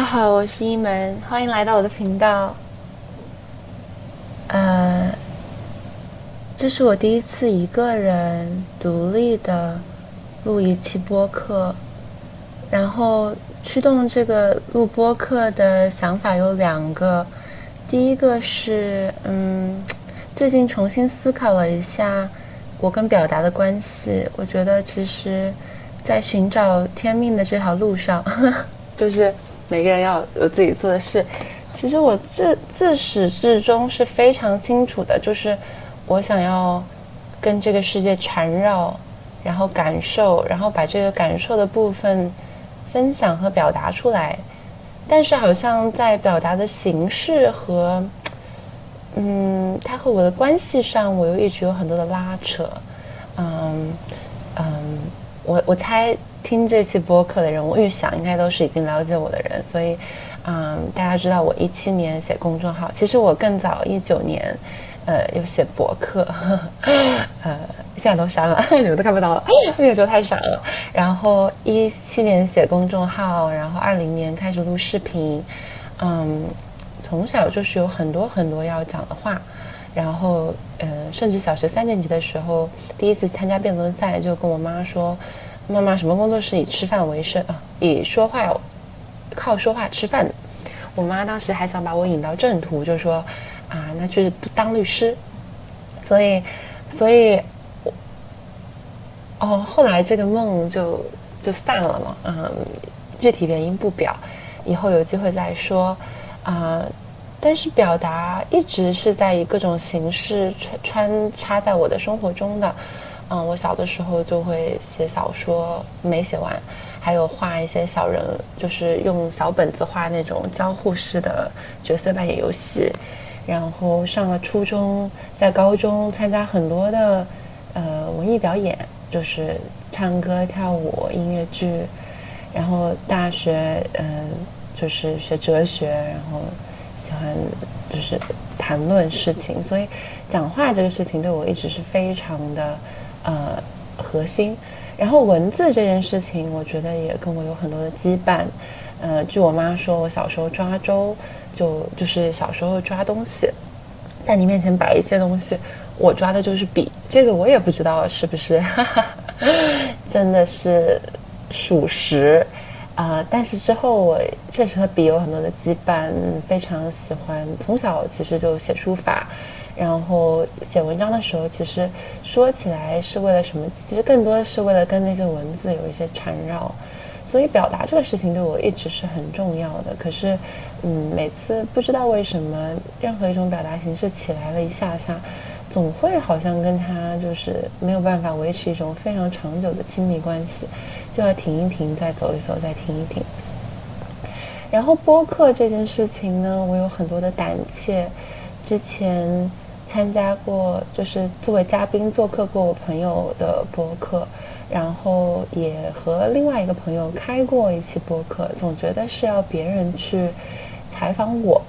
大家好，我是一门，欢迎来到我的频道。呃，这是我第一次一个人独立的录一期播客，然后驱动这个录播客的想法有两个，第一个是，嗯，最近重新思考了一下我跟表达的关系，我觉得其实，在寻找天命的这条路上，就是每个人要有自己做的事。其实我自自始至终是非常清楚的，就是我想要跟这个世界缠绕，然后感受，然后把这个感受的部分分享和表达出来。但是好像在表达的形式和，嗯，它和我的关系上，我又一直有很多的拉扯。嗯嗯，我我猜听这期播客的人，我预想应该都是已经了解我的人，所以。嗯，大家知道我一七年写公众号，其实我更早一九年，呃，有写博客，呃，现在都删了，你们都看不到了，那个时候太傻了。然后一七年写公众号，然后二零年开始录视频，嗯，从小就是有很多很多要讲的话，然后呃，甚至小学三年级的时候，第一次参加辩论赛，就跟我妈说，妈妈，什么工作是以吃饭为生啊？以说话。靠说话吃饭的，我妈当时还想把我引到正途，就说啊，那去当律师。所以，所以，哦，后来这个梦就就散了嘛。嗯，具体原因不表，以后有机会再说。啊，但是表达一直是在以各种形式穿穿插在我的生活中的。嗯，我小的时候就会写小说，没写完。还有画一些小人，就是用小本子画那种交互式的角色扮演游戏。然后上了初中，在高中参加很多的呃文艺表演，就是唱歌、跳舞、音乐剧。然后大学嗯，就是学哲学，然后喜欢就是谈论事情，所以讲话这个事情对我一直是非常的呃核心。然后文字这件事情，我觉得也跟我有很多的羁绊。呃，据我妈说，我小时候抓周，就就是小时候抓东西，在你面前摆一些东西，我抓的就是笔。这个我也不知道是不是，真的是属实啊。但是之后我确实和笔有很多的羁绊，非常喜欢，从小其实就写书法。然后写文章的时候，其实说起来是为了什么？其实更多的是为了跟那些文字有一些缠绕，所以表达这个事情对我一直是很重要的。可是，嗯，每次不知道为什么，任何一种表达形式起来了一下下，总会好像跟他就是没有办法维持一种非常长久的亲密关系，就要停一停，再走一走，再停一停。然后播客这件事情呢，我有很多的胆怯，之前。参加过，就是作为嘉宾做客过我朋友的播客，然后也和另外一个朋友开过一期播客，总觉得是要别人去采访我，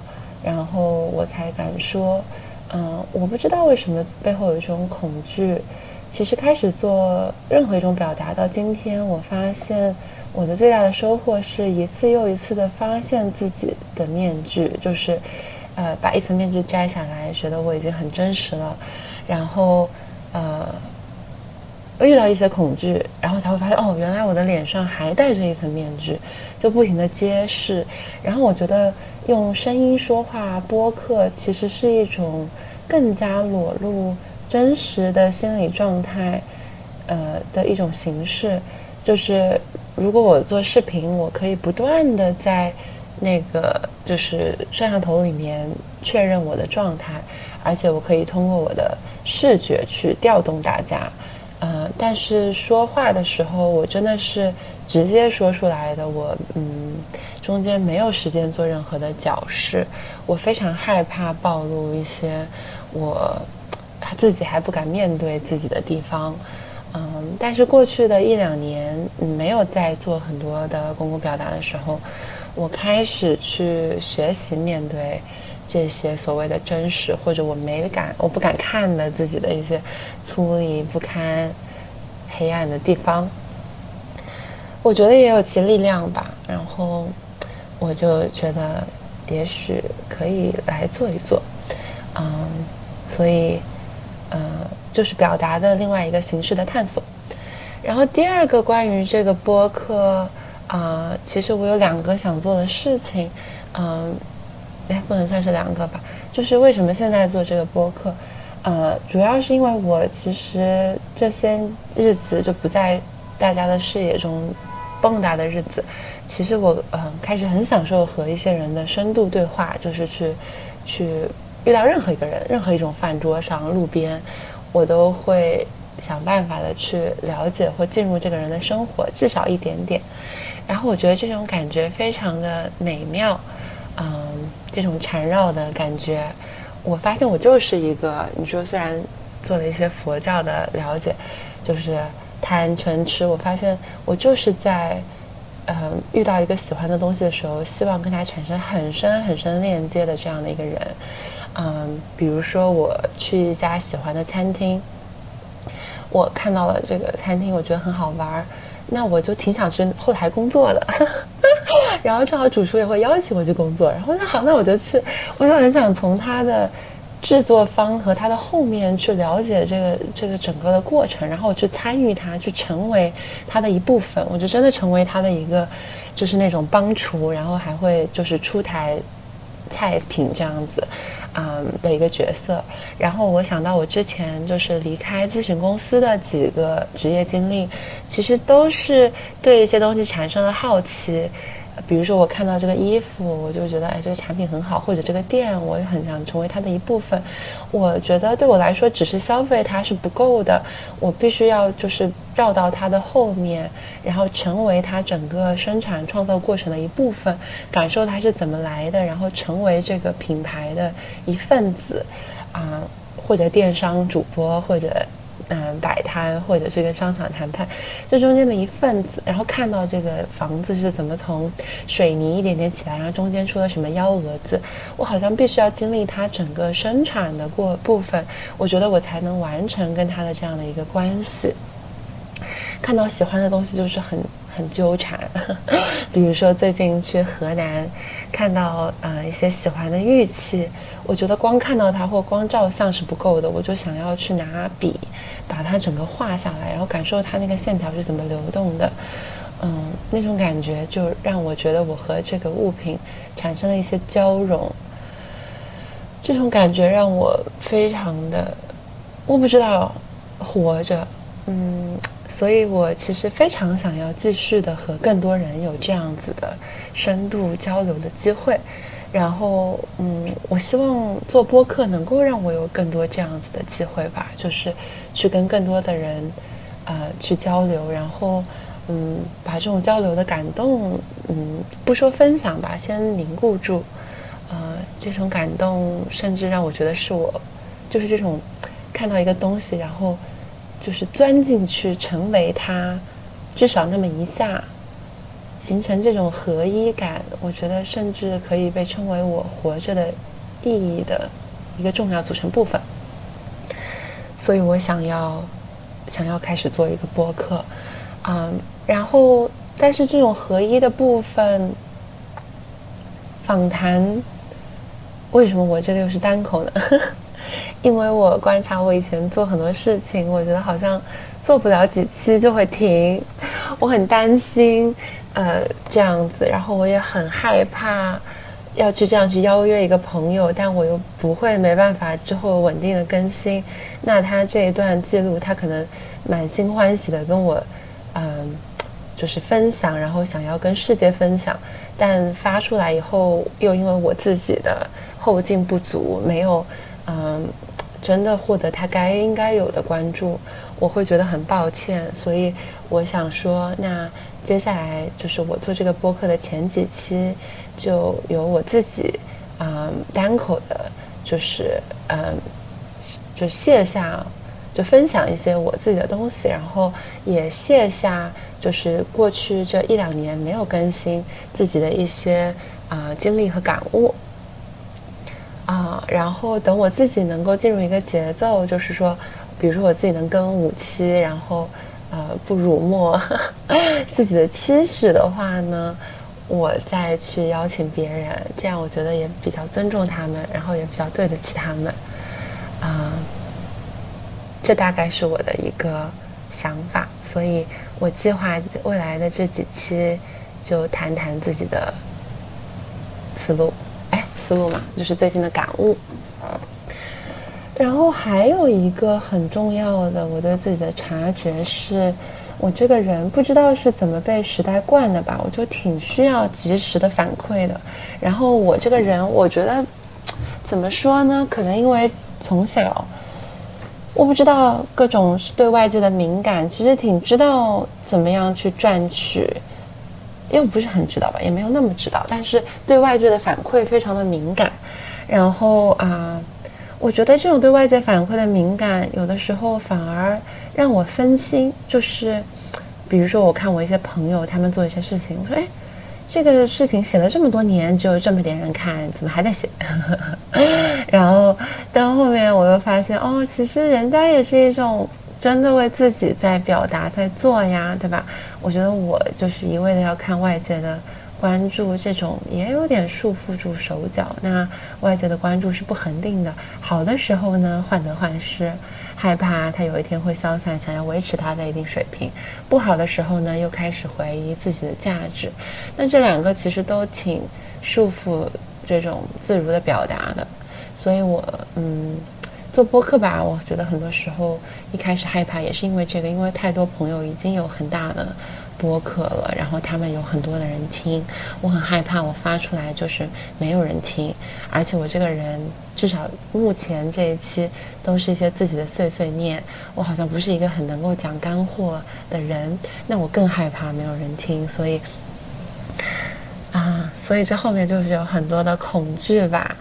然后我才敢说。嗯，我不知道为什么背后有一种恐惧。其实开始做任何一种表达到今天，我发现我的最大的收获是一次又一次的发现自己的面具，就是。呃，把一层面具摘下来，觉得我已经很真实了，然后，呃，遇到一些恐惧，然后才会发现，哦，原来我的脸上还戴着一层面具，就不停的揭示。然后我觉得用声音说话播客，其实是一种更加裸露真实的心理状态，呃的一种形式。就是如果我做视频，我可以不断的在。那个就是摄像头里面确认我的状态，而且我可以通过我的视觉去调动大家，呃，但是说话的时候，我真的是直接说出来的，我嗯，中间没有时间做任何的矫饰，我非常害怕暴露一些我自己还不敢面对自己的地方，嗯，但是过去的一两年没有在做很多的公共表达的时候。我开始去学习面对这些所谓的真实，或者我没敢、我不敢看的自己的一些粗粝不堪、黑暗的地方。我觉得也有其力量吧。然后我就觉得也许可以来做一做，嗯，所以，嗯，就是表达的另外一个形式的探索。然后第二个关于这个播客，啊，其实我有两个想做的事情，嗯，哎，不能算是两个吧，就是为什么现在做这个播客，呃，主要是因为我其实这些日子就不在大家的视野中蹦跶的日子，其实我嗯开始很享受和一些人的深度对话，就是去去遇到任何一个人，任何一种饭桌上、路边，我都会。想办法的去了解或进入这个人的生活，至少一点点。然后我觉得这种感觉非常的美妙，嗯，这种缠绕的感觉。我发现我就是一个，你说虽然做了一些佛教的了解，就是贪嗔痴，我发现我就是在，嗯，遇到一个喜欢的东西的时候，希望跟他产生很深很深链接的这样的一个人。嗯，比如说我去一家喜欢的餐厅。我看到了这个餐厅，我觉得很好玩儿，那我就挺想去后台工作的。然后正好主厨也会邀请我去工作，然后那好，那我就去，我就很想从他的制作方和他的后面去了解这个这个整个的过程，然后我去参与他，去成为他的一部分，我就真的成为他的一个就是那种帮厨，然后还会就是出台菜品这样子。嗯的一个角色，然后我想到我之前就是离开咨询公司的几个职业经历，其实都是对一些东西产生了好奇。比如说，我看到这个衣服，我就觉得，哎，这个产品很好，或者这个店，我也很想成为它的一部分。我觉得对我来说，只是消费它是不够的，我必须要就是绕到它的后面，然后成为它整个生产创造过程的一部分，感受它是怎么来的，然后成为这个品牌的一份子，啊，或者电商主播，或者。嗯，摆摊或者是跟商场谈判，这中间的一份子，然后看到这个房子是怎么从水泥一点点起来，然后中间出了什么幺蛾子，我好像必须要经历它整个生产的过部分，我觉得我才能完成跟它的这样的一个关系。看到喜欢的东西就是很很纠缠，比如说最近去河南，看到呃一些喜欢的玉器，我觉得光看到它或光照相是不够的，我就想要去拿笔。把它整个画下来，然后感受它那个线条是怎么流动的，嗯，那种感觉就让我觉得我和这个物品产生了一些交融。这种感觉让我非常的，我不知道活着，嗯，所以我其实非常想要继续的和更多人有这样子的深度交流的机会。然后，嗯，我希望做播客能够让我有更多这样子的机会吧，就是去跟更多的人，呃，去交流，然后，嗯，把这种交流的感动，嗯，不说分享吧，先凝固住，呃，这种感动甚至让我觉得是我，就是这种看到一个东西，然后就是钻进去成为它，至少那么一下。形成这种合一感，我觉得甚至可以被称为我活着的意义的一个重要组成部分。所以我想要想要开始做一个播客，嗯，然后但是这种合一的部分访谈，为什么我这个又是单口呢？因为我观察我以前做很多事情，我觉得好像做不了几期就会停，我很担心。呃，这样子，然后我也很害怕要去这样去邀约一个朋友，但我又不会没办法之后稳定的更新。那他这一段记录，他可能满心欢喜的跟我，嗯，就是分享，然后想要跟世界分享，但发出来以后，又因为我自己的后劲不足，没有，嗯，真的获得他该应该有的关注，我会觉得很抱歉。所以我想说，那。接下来就是我做这个播客的前几期，就由我自己，嗯，单口的，就是嗯，就卸下，就分享一些我自己的东西，然后也卸下，就是过去这一两年没有更新自己的一些啊经历和感悟，啊，然后等我自己能够进入一个节奏，就是说，比如说我自己能更五期，然后。呃，不辱没 自己的期许的话呢，我再去邀请别人，这样我觉得也比较尊重他们，然后也比较对得起他们，啊，这大概是我的一个想法，所以我计划未来的这几期就谈谈自己的思路，哎，思路嘛，就是最近的感悟。然后还有一个很重要的，我对自己的察觉是。我这个人不知道是怎么被时代惯的吧，我就挺需要及时的反馈的。然后我这个人，我觉得怎么说呢？可能因为从小，我不知道各种对外界的敏感，其实挺知道怎么样去赚取，又不是很知道吧，也没有那么知道，但是对外界的反馈非常的敏感。然后啊，我觉得这种对外界反馈的敏感，有的时候反而让我分心，就是。比如说，我看我一些朋友他们做一些事情，我说：“哎，这个事情写了这么多年，只有这么点人看，怎么还在写？” 然后到后面我又发现，哦，其实人家也是一种真的为自己在表达、在做呀，对吧？我觉得我就是一味的要看外界的。关注这种也有点束缚住手脚，那外界的关注是不恒定的。好的时候呢，患得患失，害怕它有一天会消散，想要维持它的一定水平；不好的时候呢，又开始怀疑自己的价值。那这两个其实都挺束缚这种自如的表达的。所以我嗯，做播客吧，我觉得很多时候一开始害怕也是因为这个，因为太多朋友已经有很大的。播客了，然后他们有很多的人听，我很害怕，我发出来就是没有人听，而且我这个人至少目前这一期都是一些自己的碎碎念，我好像不是一个很能够讲干货的人，那我更害怕没有人听，所以啊，所以这后面就是有很多的恐惧吧，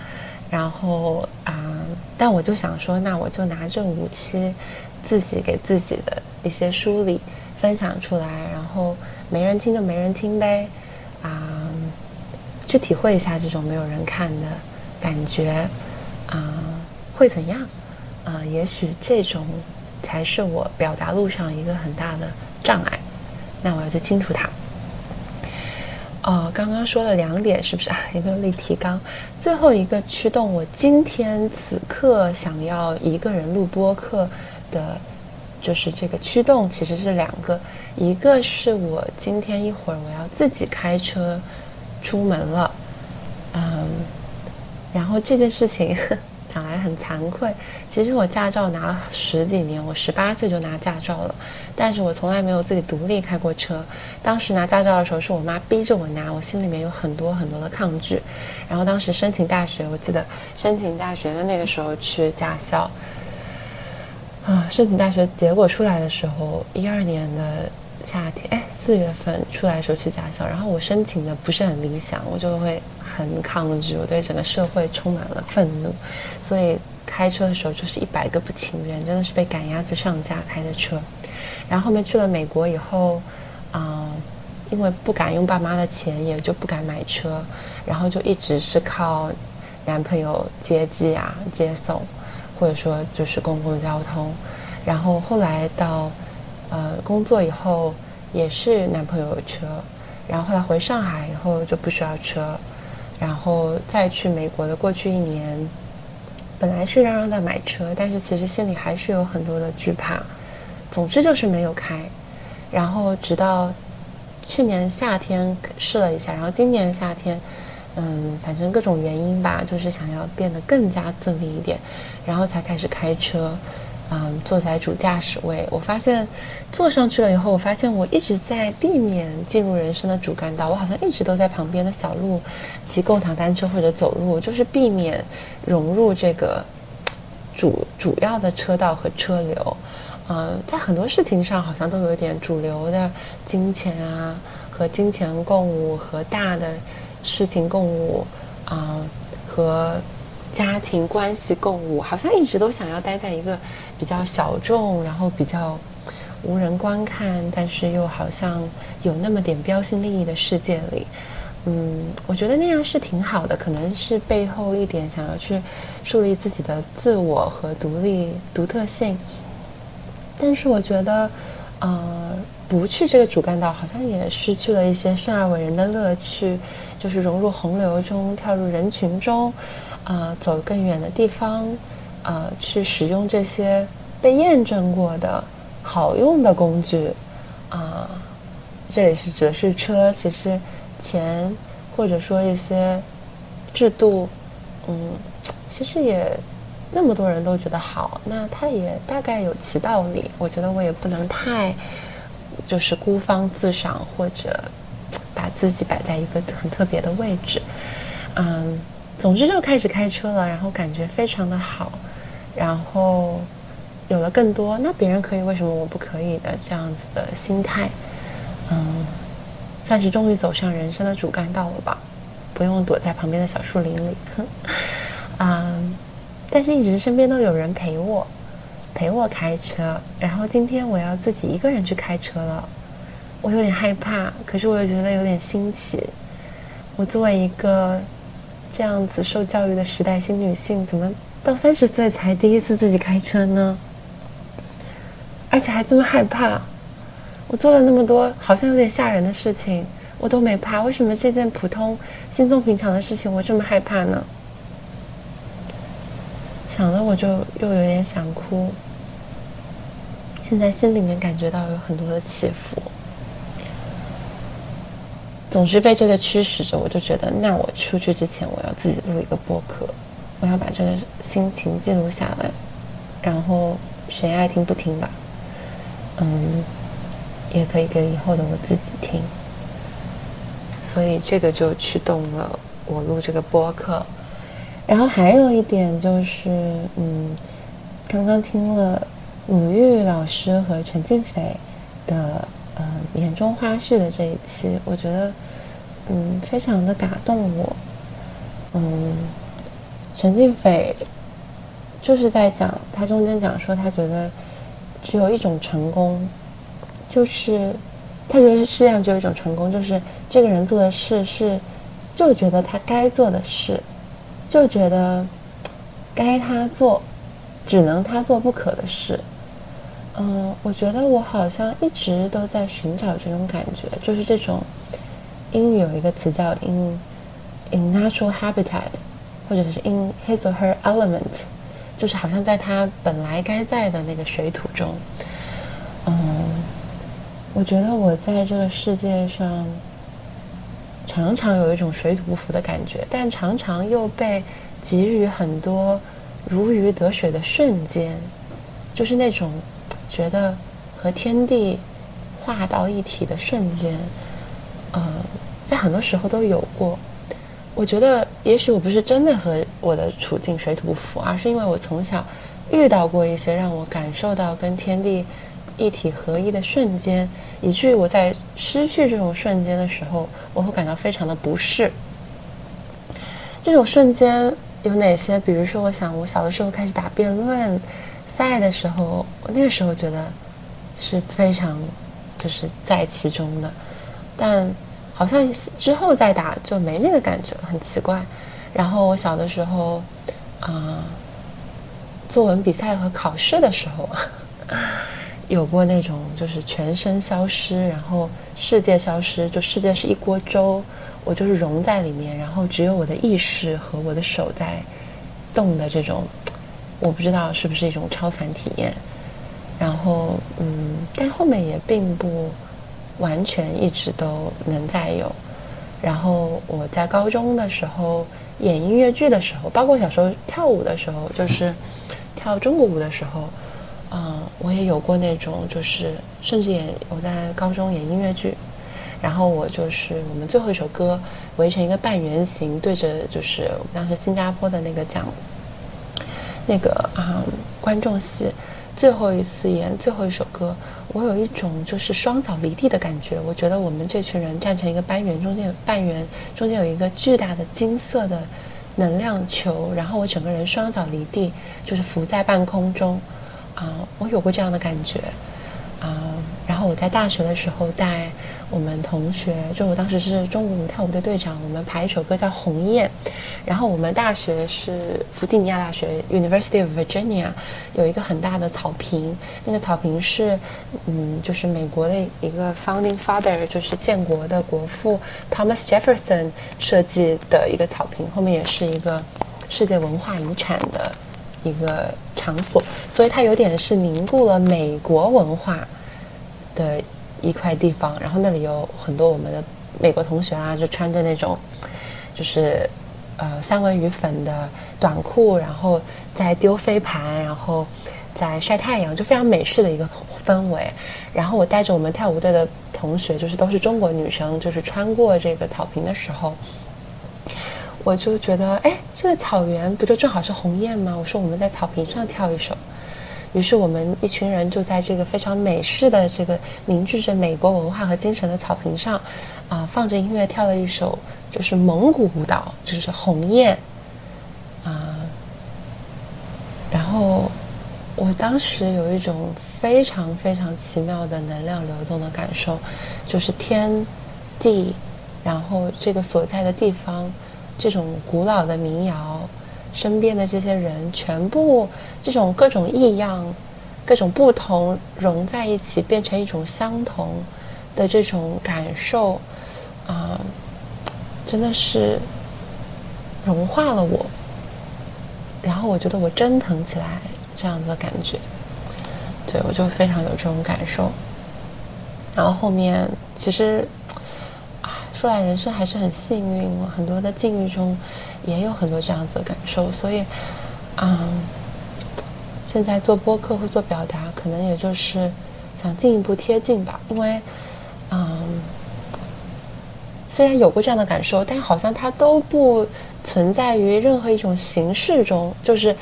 然后啊，但我就想说，那我就拿这五期自己给自己的一些梳理。分享出来，然后没人听就没人听呗，啊，去体会一下这种没有人看的感觉，啊，会怎样？啊，也许这种才是我表达路上一个很大的障碍，那我要去清除它。哦，刚刚说了两点，是不是啊？有没有立提纲？最后一个驱动我今天此刻想要一个人录播课的。就是这个驱动其实是两个，一个是我今天一会儿我要自己开车出门了，嗯，然后这件事情 讲来很惭愧，其实我驾照拿了十几年，我十八岁就拿驾照了，但是我从来没有自己独立开过车。当时拿驾照的时候是我妈逼着我拿，我心里面有很多很多的抗拒。然后当时申请大学，我记得申请大学的那个时候去驾校。啊，申请大学结果出来的时候，一二年的夏天，哎，四月份出来的时候去驾校，然后我申请的不是很理想，我就会很抗拒，我对整个社会充满了愤怒，所以开车的时候就是一百个不情愿，真的是被赶鸭子上架开的车。然后后面去了美国以后，啊，因为不敢用爸妈的钱，也就不敢买车，然后就一直是靠男朋友接机啊，接送。或者说就是公共交通，然后后来到，呃，工作以后也是男朋友有车，然后后来回上海以后就不需要车，然后再去美国的过去一年，本来是嚷嚷在买车，但是其实心里还是有很多的惧怕，总之就是没有开，然后直到去年夏天试了一下，然后今年夏天。嗯，反正各种原因吧，就是想要变得更加自立一点，然后才开始开车，嗯，坐在主驾驶位。我发现坐上去了以后，我发现我一直在避免进入人生的主干道，我好像一直都在旁边的小路骑共享单车或者走路，就是避免融入这个主主要的车道和车流。嗯，在很多事情上好像都有点主流的金钱啊和金钱共舞和大的。事情共舞，啊，和家庭关系共舞，好像一直都想要待在一个比较小众，然后比较无人观看，但是又好像有那么点标新立异的世界里。嗯，我觉得那样是挺好的，可能是背后一点想要去树立自己的自我和独立独特性。但是我觉得，呃，不去这个主干道，好像也失去了一些生而为人的乐趣，就是融入洪流中，跳入人群中，啊，走更远的地方，啊，去使用这些被验证过的好用的工具，啊，这里是指的是车，其实钱或者说一些制度，嗯，其实也那么多人都觉得好，那它也大概有其道理。我觉得我也不能太。就是孤芳自赏，或者把自己摆在一个很特别的位置，嗯，总之就开始开车了，然后感觉非常的好，然后有了更多那别人可以，为什么我不可以的这样子的心态，嗯，算是终于走上人生的主干道了吧，不用躲在旁边的小树林里，嗯，但是一直身边都有人陪我。陪我开车，然后今天我要自己一个人去开车了，我有点害怕，可是我又觉得有点新奇。我作为一个这样子受教育的时代新女性，怎么到三十岁才第一次自己开车呢？而且还这么害怕。我做了那么多好像有点吓人的事情，我都没怕，为什么这件普通、稀松平常的事情我这么害怕呢？我就又有点想哭，现在心里面感觉到有很多的起伏。总之被这个驱使着，我就觉得，那我出去之前，我要自己录一个播客，我要把这个心情记录下来，然后谁爱听不听吧，嗯，也可以给以后的我自己听。所以这个就驱动了我录这个播客。然后还有一点就是，嗯，刚刚听了鲁豫老师和陈静斐的呃眼中花絮的这一期，我觉得嗯非常的打动我。嗯，陈静斐就是在讲，他中间讲说，他觉得只有一种成功，就是他觉得世界上只有一种成功，就是这个人做的事是就觉得他该做的事。就觉得该他做，只能他做不可的事。嗯，我觉得我好像一直都在寻找这种感觉，就是这种英语有一个词叫 in in natural habitat，或者是 in his or her element，就是好像在他本来该在的那个水土中。嗯，我觉得我在这个世界上。常常有一种水土不服的感觉，但常常又被给予很多如鱼得水的瞬间，就是那种觉得和天地化到一体的瞬间，呃，在很多时候都有过。我觉得，也许我不是真的和我的处境水土不服，而是因为我从小遇到过一些让我感受到跟天地。一体合一的瞬间，以至于我在失去这种瞬间的时候，我会感到非常的不适。这种瞬间有哪些？比如说，我想我小的时候开始打辩论赛的时候，我那个时候觉得是非常就是在其中的，但好像之后再打就没那个感觉，很奇怪。然后我小的时候啊，作文比赛和考试的时候。有过那种就是全身消失，然后世界消失，就世界是一锅粥，我就是融在里面，然后只有我的意识和我的手在动的这种，我不知道是不是一种超凡体验。然后，嗯，但后面也并不完全一直都能再有。然后我在高中的时候演音乐剧的时候，包括小时候跳舞的时候，就是跳中国舞的时候。我也有过那种，就是甚至演我在高中演音乐剧，然后我就是我们最后一首歌围成一个半圆形，对着就是当时新加坡的那个讲那个啊观众席，最后一次演最后一首歌，我有一种就是双脚离地的感觉。我觉得我们这群人站成一个半圆，中间有半圆中间有一个巨大的金色的能量球，然后我整个人双脚离地，就是浮在半空中。啊，我有过这样的感觉，啊，然后我在大学的时候带我们同学，就我当时是中国舞跳舞队队长，我们排一首歌叫《鸿雁》，然后我们大学是弗吉尼亚大学 University of Virginia，有一个很大的草坪，那个草坪是，嗯，就是美国的一个 founding father，就是建国的国父 Thomas Jefferson 设计的一个草坪，后面也是一个世界文化遗产的一个场所，所以它有点是凝固了美国文化的。一块地方，然后那里有很多我们的美国同学啊，就穿着那种，就是呃三文鱼粉的短裤，然后在丢飞盘，然后在晒太阳，就非常美式的一个氛围。然后我带着我们跳舞队的同学，就是都是中国女生，就是穿过这个草坪的时候，我就觉得，哎，这个草原不就正好是鸿雁吗？我说我们在草坪上跳一首。于是我们一群人就在这个非常美式的这个凝聚着美国文化和精神的草坪上，啊，放着音乐跳了一首就是蒙古舞蹈，就是《鸿雁》啊。然后我当时有一种非常非常奇妙的能量流动的感受，就是天地，然后这个所在的地方，这种古老的民谣。身边的这些人，全部这种各种异样、各种不同融在一起，变成一种相同的这种感受，啊，真的是融化了我。然后我觉得我蒸腾起来，这样子的感觉，对我就非常有这种感受。然后后面其实，说来人生还是很幸运，我很多的境遇中。也有很多这样子的感受，所以，嗯，现在做播客或做表达，可能也就是想进一步贴近吧。因为，嗯，虽然有过这样的感受，但好像它都不存在于任何一种形式中。就是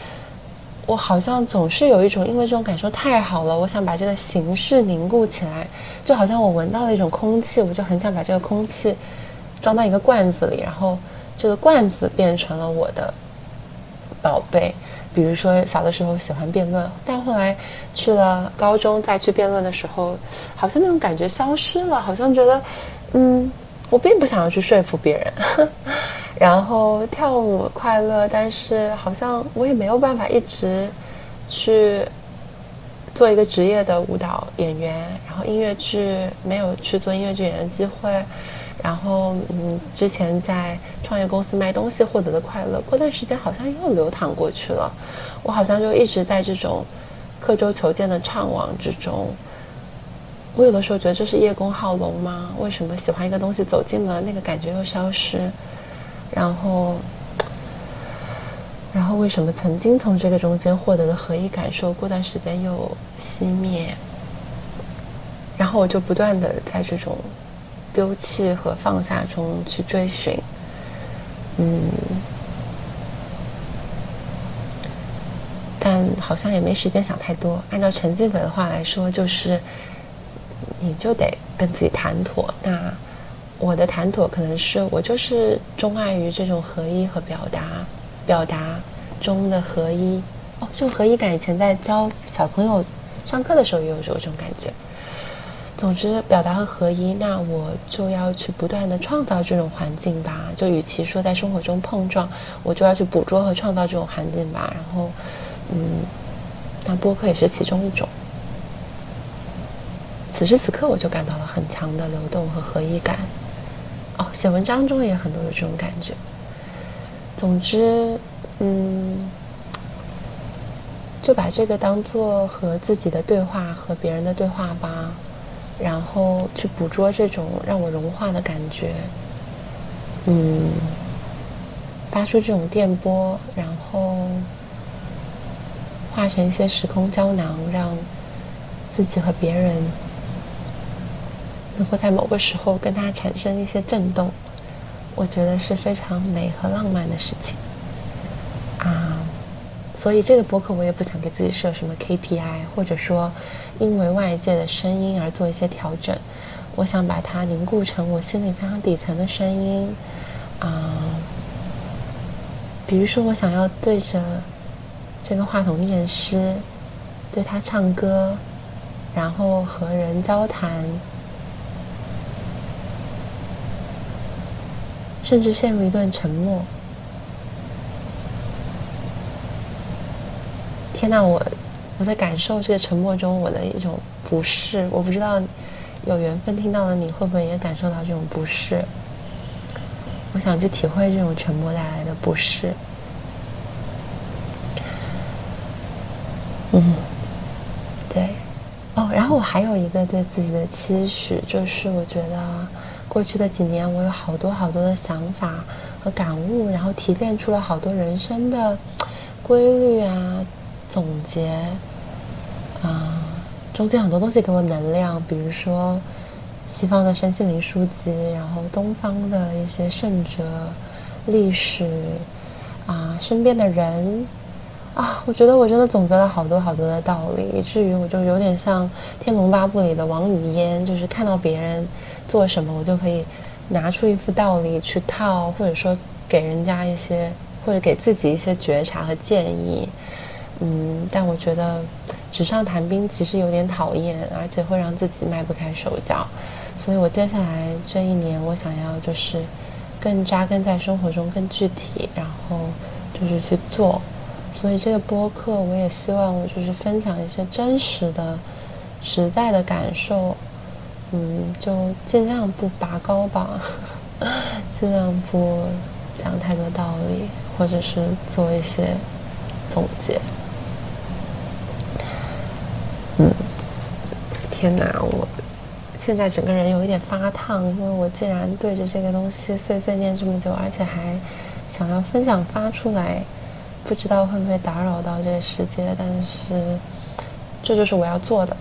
我好像总是有一种，因为这种感受太好了，我想把这个形式凝固起来。就好像我闻到了一种空气，我就很想把这个空气装到一个罐子里，然后。这个罐子变成了我的宝贝。比如说，小的时候喜欢辩论，但后来去了高中再去辩论的时候，好像那种感觉消失了。好像觉得，嗯，我并不想要去说服别人。然后跳舞快乐，但是好像我也没有办法一直去做一个职业的舞蹈演员。然后音乐剧没有去做音乐剧演员的机会。然后，嗯，之前在创业公司卖东西获得的快乐，过段时间好像又流淌过去了。我好像就一直在这种刻舟求剑的怅惘之中。我有的时候觉得这是叶公好龙吗？为什么喜欢一个东西走近了，那个感觉又消失？然后，然后为什么曾经从这个中间获得的合一感受，过段时间又熄灭？然后我就不断的在这种。丢弃和放下中去追寻，嗯，但好像也没时间想太多。按照陈静北的话来说，就是你就得跟自己谈妥。那我的谈妥可能是我就是钟爱于这种合一和表达，表达中的合一。哦，这种合一感以前在教小朋友上课的时候也有这种感觉。总之，表达和合一，那我就要去不断的创造这种环境吧。就与其说在生活中碰撞，我就要去捕捉和创造这种环境吧。然后，嗯，那播客也是其中一种。此时此刻，我就感到了很强的流动和合一感。哦，写文章中也很多有这种感觉。总之，嗯，就把这个当做和自己的对话，和别人的对话吧。然后去捕捉这种让我融化的感觉，嗯，发出这种电波，然后化成一些时空胶囊，让自己和别人能够在某个时候跟它产生一些震动，我觉得是非常美和浪漫的事情啊。所以这个博客我也不想给自己设什么 KPI，或者说因为外界的声音而做一些调整。我想把它凝固成我心里非常底层的声音，啊，比如说我想要对着这个话筒念诗，对他唱歌，然后和人交谈，甚至陷入一段沉默。天哪，我我在感受这个沉默中我的一种不适。我不知道有缘分听到了你会不会也感受到这种不适？我想去体会这种沉默带来的不适。嗯，对，哦，然后我还有一个对自己的期许，就是我觉得过去的几年我有好多好多的想法和感悟，然后提炼出了好多人生的规律啊。总结，啊，中间很多东西给我能量，比如说西方的身心灵书籍，然后东方的一些圣哲、历史，啊，身边的人，啊，我觉得我真的总结了好多好多的道理，以至于我就有点像《天龙八部》里的王语嫣，就是看到别人做什么，我就可以拿出一副道理去套，或者说给人家一些，或者给自己一些觉察和建议。嗯，但我觉得纸上谈兵其实有点讨厌，而且会让自己迈不开手脚。所以我接下来这一年，我想要就是更扎根在生活中，更具体，然后就是去做。所以这个播客，我也希望我就是分享一些真实的、实在的感受。嗯，就尽量不拔高吧，尽量不讲太多道理，或者是做一些总结。嗯，天哪！我现在整个人有一点发烫，因为我竟然对着这个东西碎碎念这么久，而且还想要分享发出来，不知道会不会打扰到这个世界。但是这就是我要做的，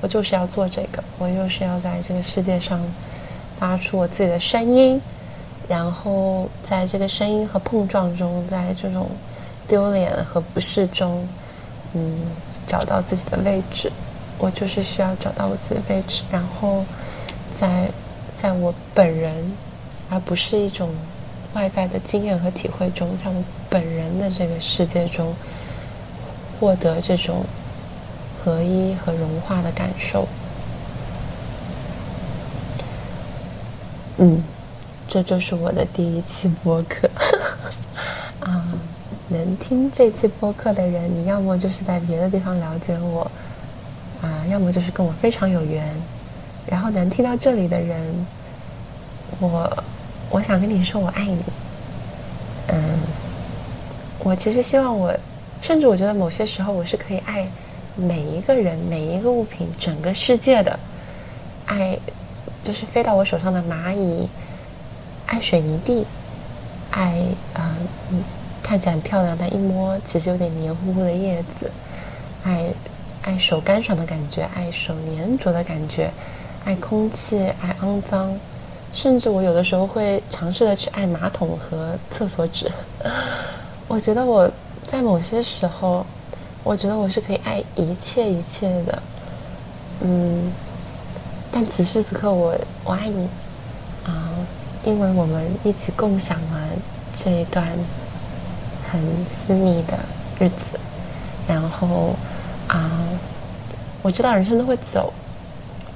我就是要做这个，我就是要在这个世界上发出我自己的声音，然后在这个声音和碰撞中，在这种丢脸和不适中，嗯。找到自己的位置，我就是需要找到我自己的位置，然后在在我本人，而不是一种外在的经验和体会中，在我本人的这个世界中，获得这种合一和融化的感受。嗯，这就是我的第一期播客。啊。能听这期播客的人，你要么就是在别的地方了解我，啊，要么就是跟我非常有缘。然后能听到这里的人，我我想跟你说我爱你。嗯，我其实希望我，甚至我觉得某些时候我是可以爱每一个人、每一个物品、整个世界的。爱就是飞到我手上的蚂蚁，爱水泥地，爱嗯。看起来很漂亮，但一摸其实有点黏糊糊的叶子。爱爱手干爽的感觉，爱手粘着的感觉，爱空气，爱肮脏，甚至我有的时候会尝试的去爱马桶和厕所纸。我觉得我在某些时候，我觉得我是可以爱一切一切的。嗯，但此时此刻，我我爱你啊，因为我们一起共享了这一段。很私密的日子，然后啊，我知道人生都会走，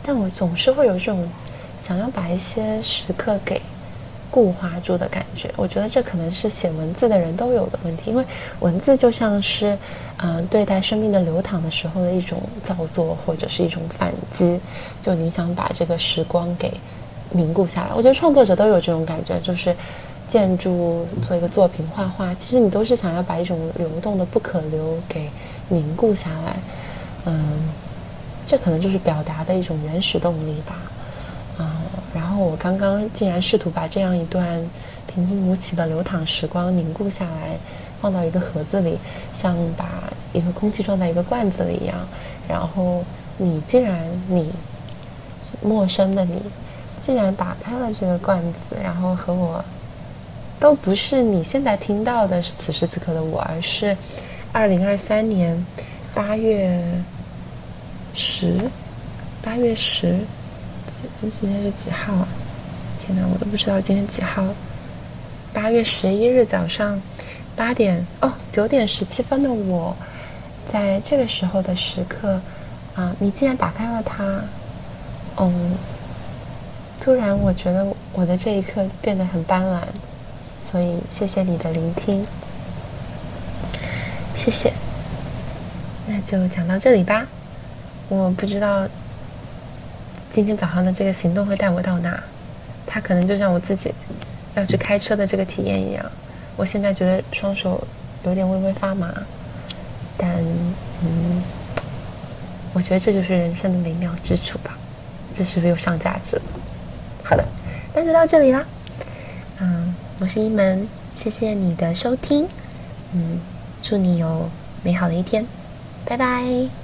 但我总是会有这种想要把一些时刻给固化住的感觉。我觉得这可能是写文字的人都有的问题，因为文字就像是嗯对待生命的流淌的时候的一种造作或者是一种反击，就你想把这个时光给凝固下来。我觉得创作者都有这种感觉，就是。建筑做一个作品，画画，其实你都是想要把一种流动的不可留给凝固下来。嗯，这可能就是表达的一种原始动力吧。然后我刚刚竟然试图把这样一段平平无奇的流淌时光凝固下来，放到一个盒子里，像把一个空气装在一个罐子里一样。然后你竟然，你陌生的你，竟然打开了这个罐子，然后和我。都不是你现在听到的此时此刻的我，而是二零二三年八月十八月十，今天是几号啊？天哪，我都不知道今天几号。八月十一日早上八点哦九点十七分的我，在这个时候的时刻啊，你竟然打开了它，嗯，突然我觉得我的这一刻变得很斑斓，所以谢谢你的聆听，谢谢。那就讲到这里吧。我不知道今天早上的这个行动会带我到哪，它可能就像我自己要去开车的这个体验一样。我现在觉得双手有点微微发麻，但嗯，我觉得这就是人生的美妙之处吧。这是不是又上价值了？好的，那就到这里啦。嗯，我是一门，谢谢你的收听。嗯，祝你有美好的一天，拜拜。